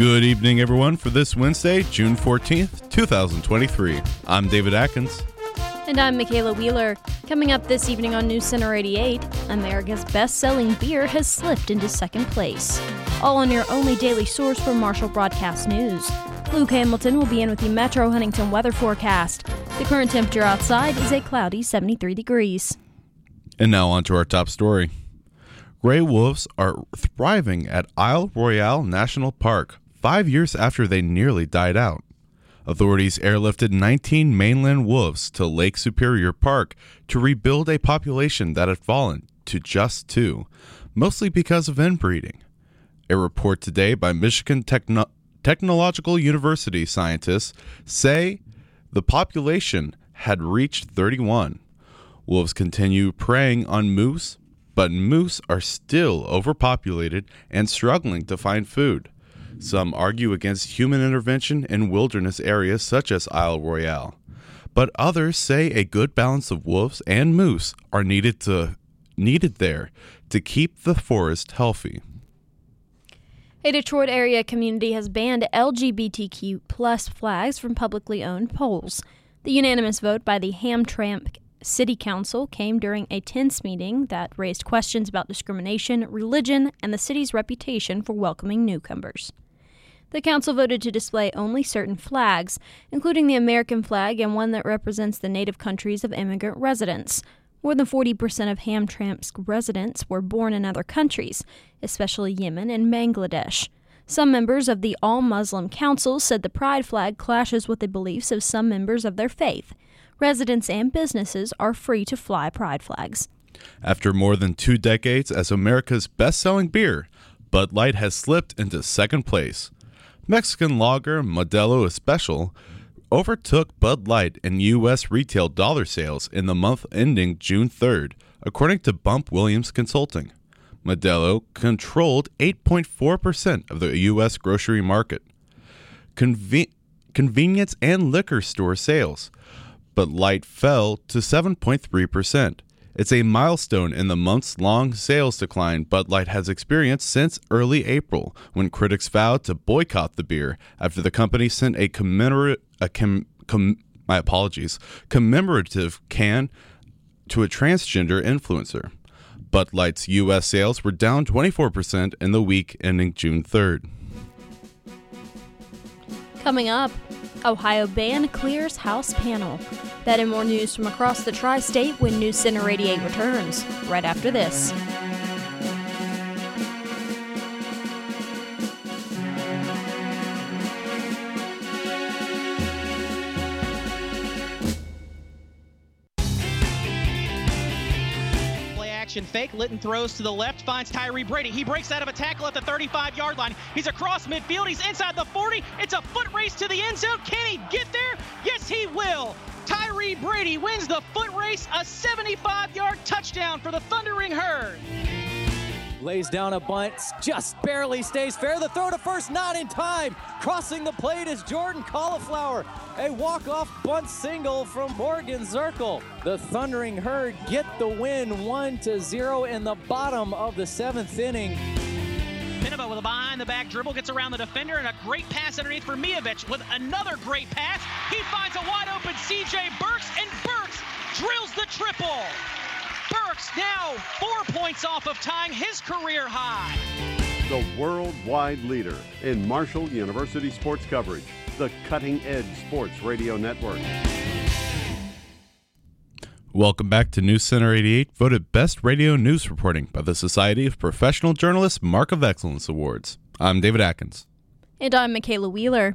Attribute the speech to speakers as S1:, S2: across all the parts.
S1: Good evening, everyone, for this Wednesday, June 14th, 2023. I'm David Adkins.
S2: And I'm Makaylah Wheeler. Coming up this evening on News Center 88, America's best selling beer has slipped into second place. All on your only daily source for Marshall Broadcast News. Luke Hamilton will be in with the Metro Huntington weather forecast. The current temperature outside is a cloudy 73 degrees.
S1: And now on to our top story. Gray wolves are thriving at Isle Royale National Park five years after they nearly died out. Authorities airlifted 19 mainland wolves to Lake Superior Park to rebuild a population that had fallen to just two, mostly because of inbreeding. A report today by Michigan Techno- Technological University scientists say the population had reached 31. Wolves continue preying on moose, but moose are still overpopulated and struggling to find food. Some argue against human intervention in wilderness areas such as Isle Royale, but others say a good balance of wolves and moose are needed to needed there to keep the forest healthy.
S2: A Detroit area community has banned LGBTQ plus flags from publicly owned poles. The unanimous vote by the Hamtramck City Council came during a tense meeting that raised questions about discrimination, religion, and the city's reputation for welcoming newcomers. The council voted to display only certain flags, including the American flag and one that represents the native countries of immigrant residents. More than 40% of Hamtramck's residents were born in other countries, especially Yemen and Bangladesh. Some members of the All Muslim Council said the pride flag clashes with the beliefs of some members of their faith. Residents and businesses are free to fly pride flags.
S1: After more than two decades as America's best selling beer, Bud Light has slipped into second place. Mexican lager Modelo Especial overtook Bud Light in U.S. retail dollar sales in the month ending June 3rd, according to Bump Williams Consulting. Modelo controlled 8.4% of the U.S. grocery market. Conven- convenience and liquor store sales, Bud Light fell to 7.3%. It's a milestone in the months long sales decline Bud Light has experienced since early April, when critics vowed to boycott the beer after the company sent a commemorative, com, com, my apologies, commemorative can to a transgender influencer. Bud Light's U.S. sales were down 24% in the week ending June 3rd.
S2: Coming up, Ohio ban clears House panel. That and more news from across the tri state when News Center 88 returns, right after this.
S3: Action fake. Litton throws to the left, finds Tyree Brady. He breaks out of a tackle at the 35 yard line. He's across midfield. He's inside the 40. It's a foot race to the end zone. Can he get there? Yes, he will. Tyree Brady wins the foot race, a 75 yard touchdown for the Thundering Herd.
S4: Lays down a bunt, just barely stays fair. The throw to first, not in time. Crossing the plate is Jordan Cauliflower. A walk-off bunt single from Morgan Zirkle. The Thundering Herd get the win 1 to 0 in the bottom of the seventh inning.
S3: Minima with a behind the back dribble gets around the defender and a great pass underneath for Miovich with another great pass. He finds a wide open CJ Burks and Burks drills the triple. Burks now four points off of tying his career high.
S5: The worldwide leader in Marshall University sports coverage, the Cutting Edge Sports Radio Network.
S1: Welcome back to News Center 88, voted Best Radio News Reporting by the Society of Professional Journalists Mark of Excellence Awards. I'm David Adkins.
S2: And I'm Makaylah Wheeler.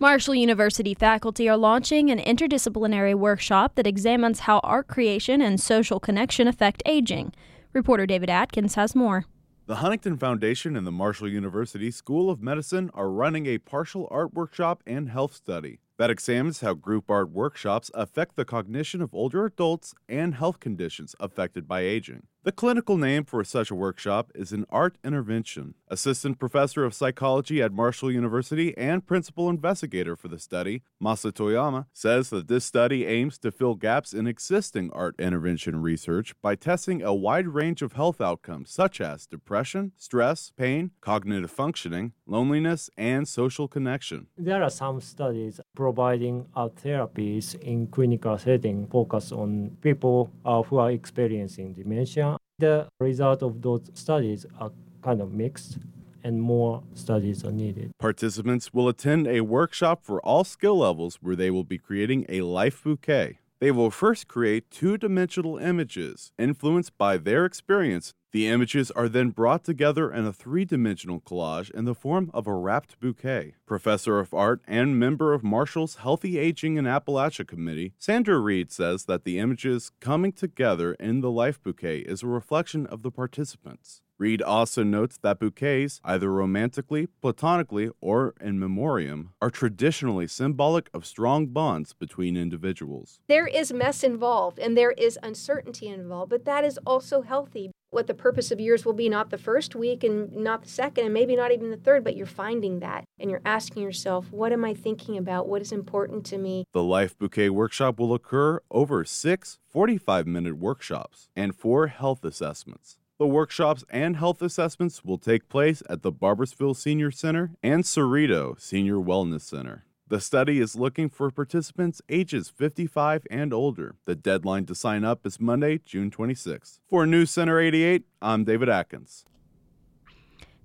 S2: Marshall University faculty are launching an interdisciplinary workshop that examines how art creation and social connection affect aging. Reporter David Adkins has more.
S1: The Huntington Foundation and the Marshall University School of Medicine are running a partial art workshop and health study that examines how group art workshops affect the cognition of older adults and health conditions affected by aging. The clinical name for such a workshop is an art intervention. Assistant professor of psychology at Marshall University and principal investigator for the study, Masa Toyama, says that this study aims to fill gaps in existing art intervention research by testing a wide range of health outcomes such as depression, stress, pain, cognitive functioning, loneliness, and social connection.
S6: There are some studies providing art therapies in clinical setting focus on people uh, who are experiencing dementia the result of those studies are kind of mixed and more studies are needed.
S1: Participants will attend a workshop for all skill levels where they will be creating a life bouquet. They will first create two dimensional images influenced by their experience. The images are then brought together in a three dimensional collage in the form of a wrapped bouquet. Professor of art and member of Marshall's Healthy Aging in Appalachia Committee, Sandra Reed says that the images coming together in the life bouquet is a reflection of the participants. Reed also notes that bouquets, either romantically, platonically, or in memoriam, are traditionally symbolic of strong bonds between individuals.
S7: There is mess involved and there is uncertainty involved, but that is also healthy. What the purpose of yours will be, not the first week and not the second, and maybe not even the third, but you're finding that and you're asking yourself, what am I thinking about? What is important to me?
S1: The Life Bouquet workshop will occur over six 45 minute workshops and four health assessments. The workshops and health assessments will take place at the Barboursville Senior Center and Cerrito Senior Wellness Center. The study is looking for participants ages 55 and older. The deadline to sign up is Monday, June 26th. For News Center 88, I'm David Adkins.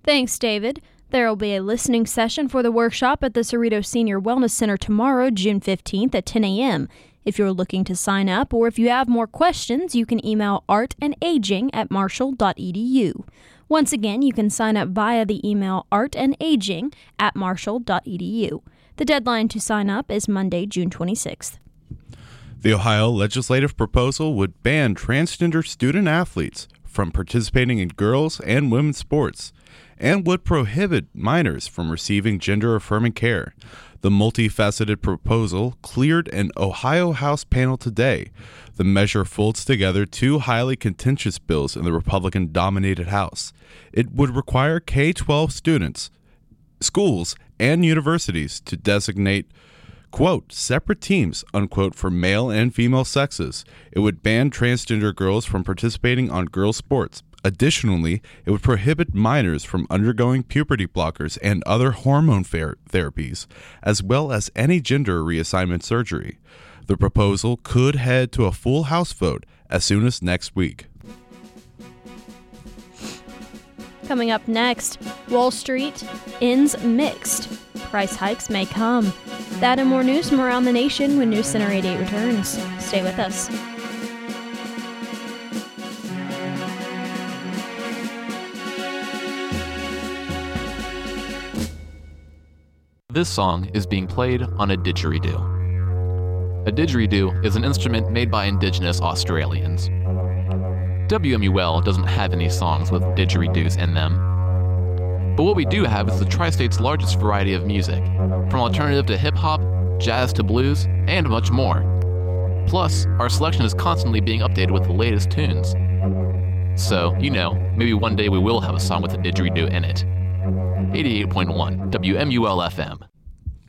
S2: Thanks, David. There will be a listening session for the workshop at the Cerrito Senior Wellness Center tomorrow, June 15th at 10 a.m. If you're looking to sign up or if you have more questions, you can email artandaging at marshall.edu. Once again, you can sign up via the email artandaging at marshall.edu. The deadline to sign up is Monday, June 26th.
S1: The Ohio legislative proposal would ban transgender student athletes from participating in girls and women's sports and would prohibit minors from receiving gender affirming care. The multifaceted proposal cleared an Ohio House panel today. The measure folds together two highly contentious bills in the Republican dominated House. It would require K 12 students, schools, and universities to designate quote, separate teams, unquote, for male and female sexes. It would ban transgender girls from participating on girls' sports. Additionally, it would prohibit minors from undergoing puberty blockers and other hormone ther- therapies, as well as any gender reassignment surgery. The proposal could head to a full House vote as soon as next week.
S2: Coming up next, Wall Street ends mixed. Price hikes may come. That and more news from around the nation when News Center 88 returns. Stay with us.
S8: This song is being played on a didgeridoo. A didgeridoo is an instrument made by Indigenous Australians. WMUL doesn't have any songs with didgeridoos in them. But what we do have is the tri state's largest variety of music, from alternative to hip hop, jazz to blues, and much more. Plus, our selection is constantly being updated with the latest tunes. So, you know, maybe one day we will have a song with a didgeridoo in it. 88.1 WMUL FM.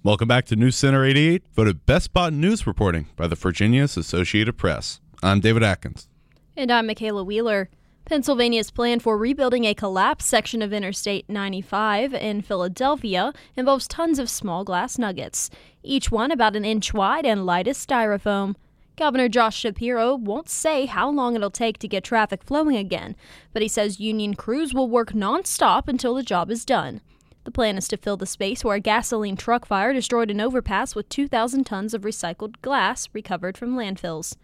S1: Welcome back to News Center 88, voted Best Spot in News Reporting by the Virginia's Associated Press. I'm David Adkins.
S2: And I'm Makaylah Wheeler. Pennsylvania's plan for rebuilding a collapsed section of Interstate 95 in Philadelphia involves tons of small glass nuggets, each one about an inch wide and light as styrofoam. Governor Josh Shapiro won't say how long it'll take to get traffic flowing again, but he says union crews will work nonstop until the job is done. The plan is to fill the space where a gasoline truck fire destroyed an overpass with 2,000 tons of recycled glass recovered from landfills.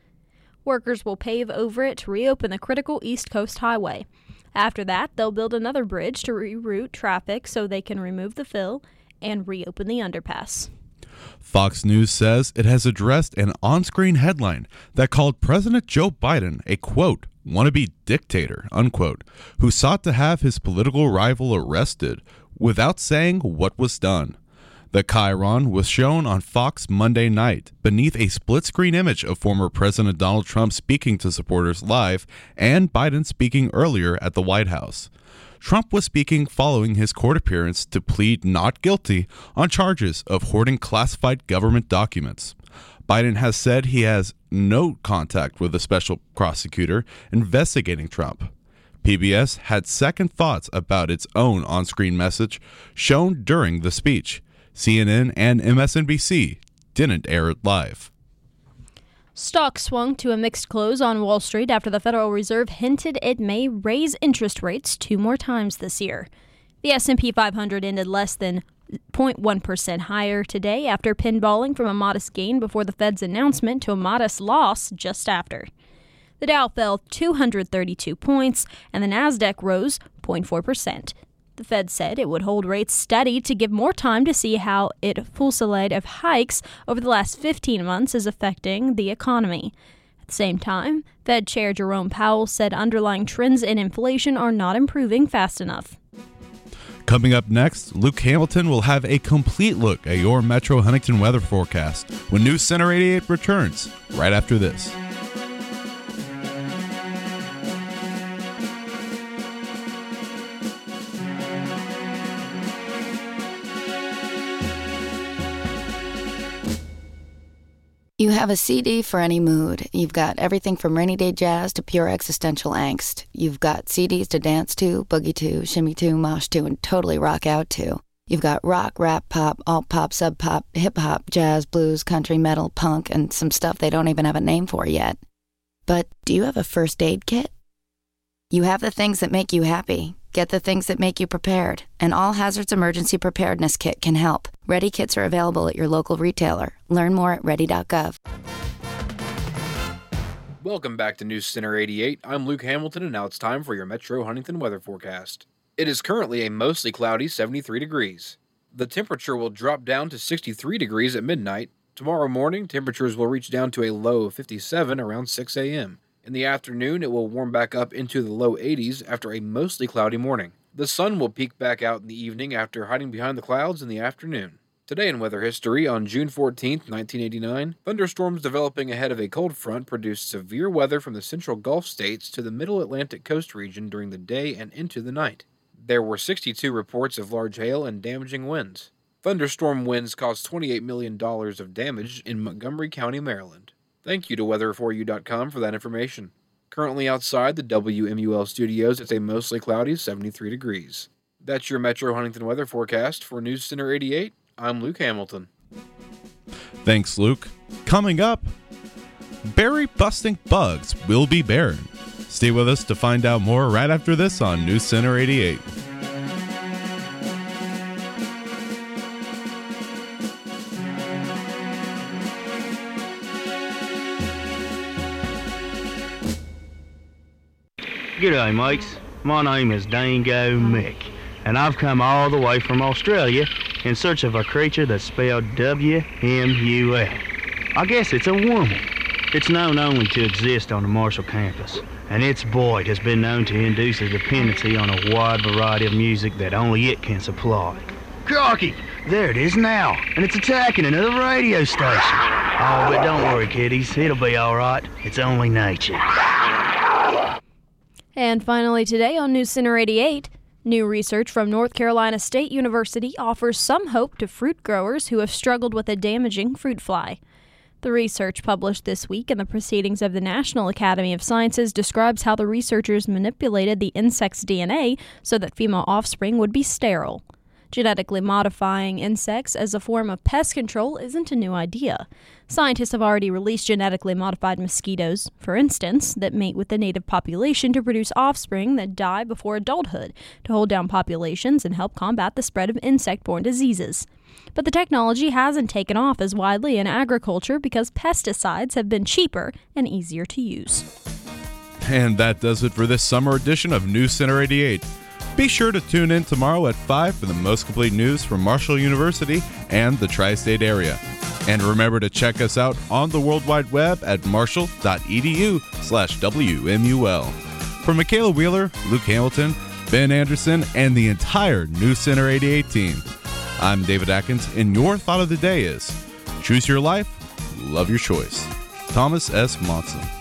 S2: Workers will pave over it to reopen the critical East Coast Highway. After that, they'll build another bridge to reroute traffic so they can remove the fill and reopen the underpass.
S1: Fox News says it has addressed an on screen headline that called President Joe Biden a quote, wannabe dictator, unquote, who sought to have his political rival arrested without saying what was done. The chyron was shown on Fox Monday night beneath a split screen image of former President Donald Trump speaking to supporters live and Biden speaking earlier at the White House. Trump was speaking following his court appearance to plead not guilty on charges of hoarding classified government documents. Biden has said he has no contact with the special prosecutor investigating Trump. PBS had second thoughts about its own on screen message shown during the speech. CNN and MSNBC didn't air it live.
S2: Stocks swung to a mixed close on Wall Street after the Federal Reserve hinted it may raise interest rates two more times this year. The S&P 500 ended less than 0.1% higher today after pinballing from a modest gain before the Fed's announcement to a modest loss just after. The Dow fell 232 points and the Nasdaq rose 0.4%. The Fed said it would hold rates steady to give more time to see how its fusillade of hikes over the last 15 months is affecting the economy. At the same time, Fed Chair Jerome Powell said underlying trends in inflation are not improving fast enough.
S1: Coming up next, Luke Hamilton will have a complete look at your Metro Huntington weather forecast when News Center 88 returns right after this.
S9: You have a CD for any mood. You've got everything from rainy day jazz to pure existential angst. You've got CDs to dance to, boogie to, shimmy to, mosh to, and totally rock out to. You've got rock, rap, pop, alt pop, sub pop, hip hop, jazz, blues, country, metal, punk, and some stuff they don't even have a name for yet. But do you have a first aid kit? You have the things that make you happy. Get the things that make you prepared. An All Hazards Emergency Preparedness Kit can help. Ready kits are available at your local retailer. Learn more at ready.gov.
S10: Welcome back to News Center 88. I'm Luke Hamilton, and now it's time for your Metro Huntington weather forecast. It is currently a mostly cloudy 73 degrees. The temperature will drop down to 63 degrees at midnight. Tomorrow morning, temperatures will reach down to a low of 57 around 6 a.m. In the afternoon, it will warm back up into the low 80s after a mostly cloudy morning. The sun will peek back out in the evening after hiding behind the clouds in the afternoon. Today in weather history, on June 14, 1989, thunderstorms developing ahead of a cold front produced severe weather from the central Gulf states to the middle Atlantic coast region during the day and into the night. There were 62 reports of large hail and damaging winds. Thunderstorm winds caused $28 million of damage in Montgomery County, Maryland. Thank you to weather4u.com for that information. Currently outside the WMUL studios, it's a mostly cloudy 73 degrees. That's your Metro Huntington weather forecast for News Center 88. I'm Luke Hamilton.
S1: Thanks, Luke. Coming up, berry busting bugs will be barren. Stay with us to find out more right after this on News Center 88.
S11: G'day, mates. My name is Dango Mick, and I've come all the way from Australia in search of a creature that's spelled W-M-U-L. I guess it's a woman. It's known only to exist on the Marshall campus, and its void has been known to induce a dependency on a wide variety of music that only it can supply. Crocky, there it is now, and it's attacking another radio station. Oh, but don't worry, kiddies. It'll be all right. It's only nature.
S2: And finally, today on News Center 88, new research from North Carolina State University offers some hope to fruit growers who have struggled with a damaging fruit fly. The research published this week in the Proceedings of the National Academy of Sciences describes how the researchers manipulated the insect's DNA so that female offspring would be sterile. Genetically modifying insects as a form of pest control isn't a new idea. Scientists have already released genetically modified mosquitoes, for instance, that mate with the native population to produce offspring that die before adulthood to hold down populations and help combat the spread of insect borne diseases. But the technology hasn't taken off as widely in agriculture because pesticides have been cheaper and easier to use.
S1: And that does it for this summer edition of News Center 88. Be sure to tune in tomorrow at 5 for the most complete news from Marshall University and the tri state area. And remember to check us out on the World Wide Web at marshall.edu slash WMUL. For Makaylah Wheeler, Luke Hamilton, Ben Anderson, and the entire News Center 88 team, I'm David Adkins, and your thought of the day is choose your life, love your choice. Thomas S. Monson.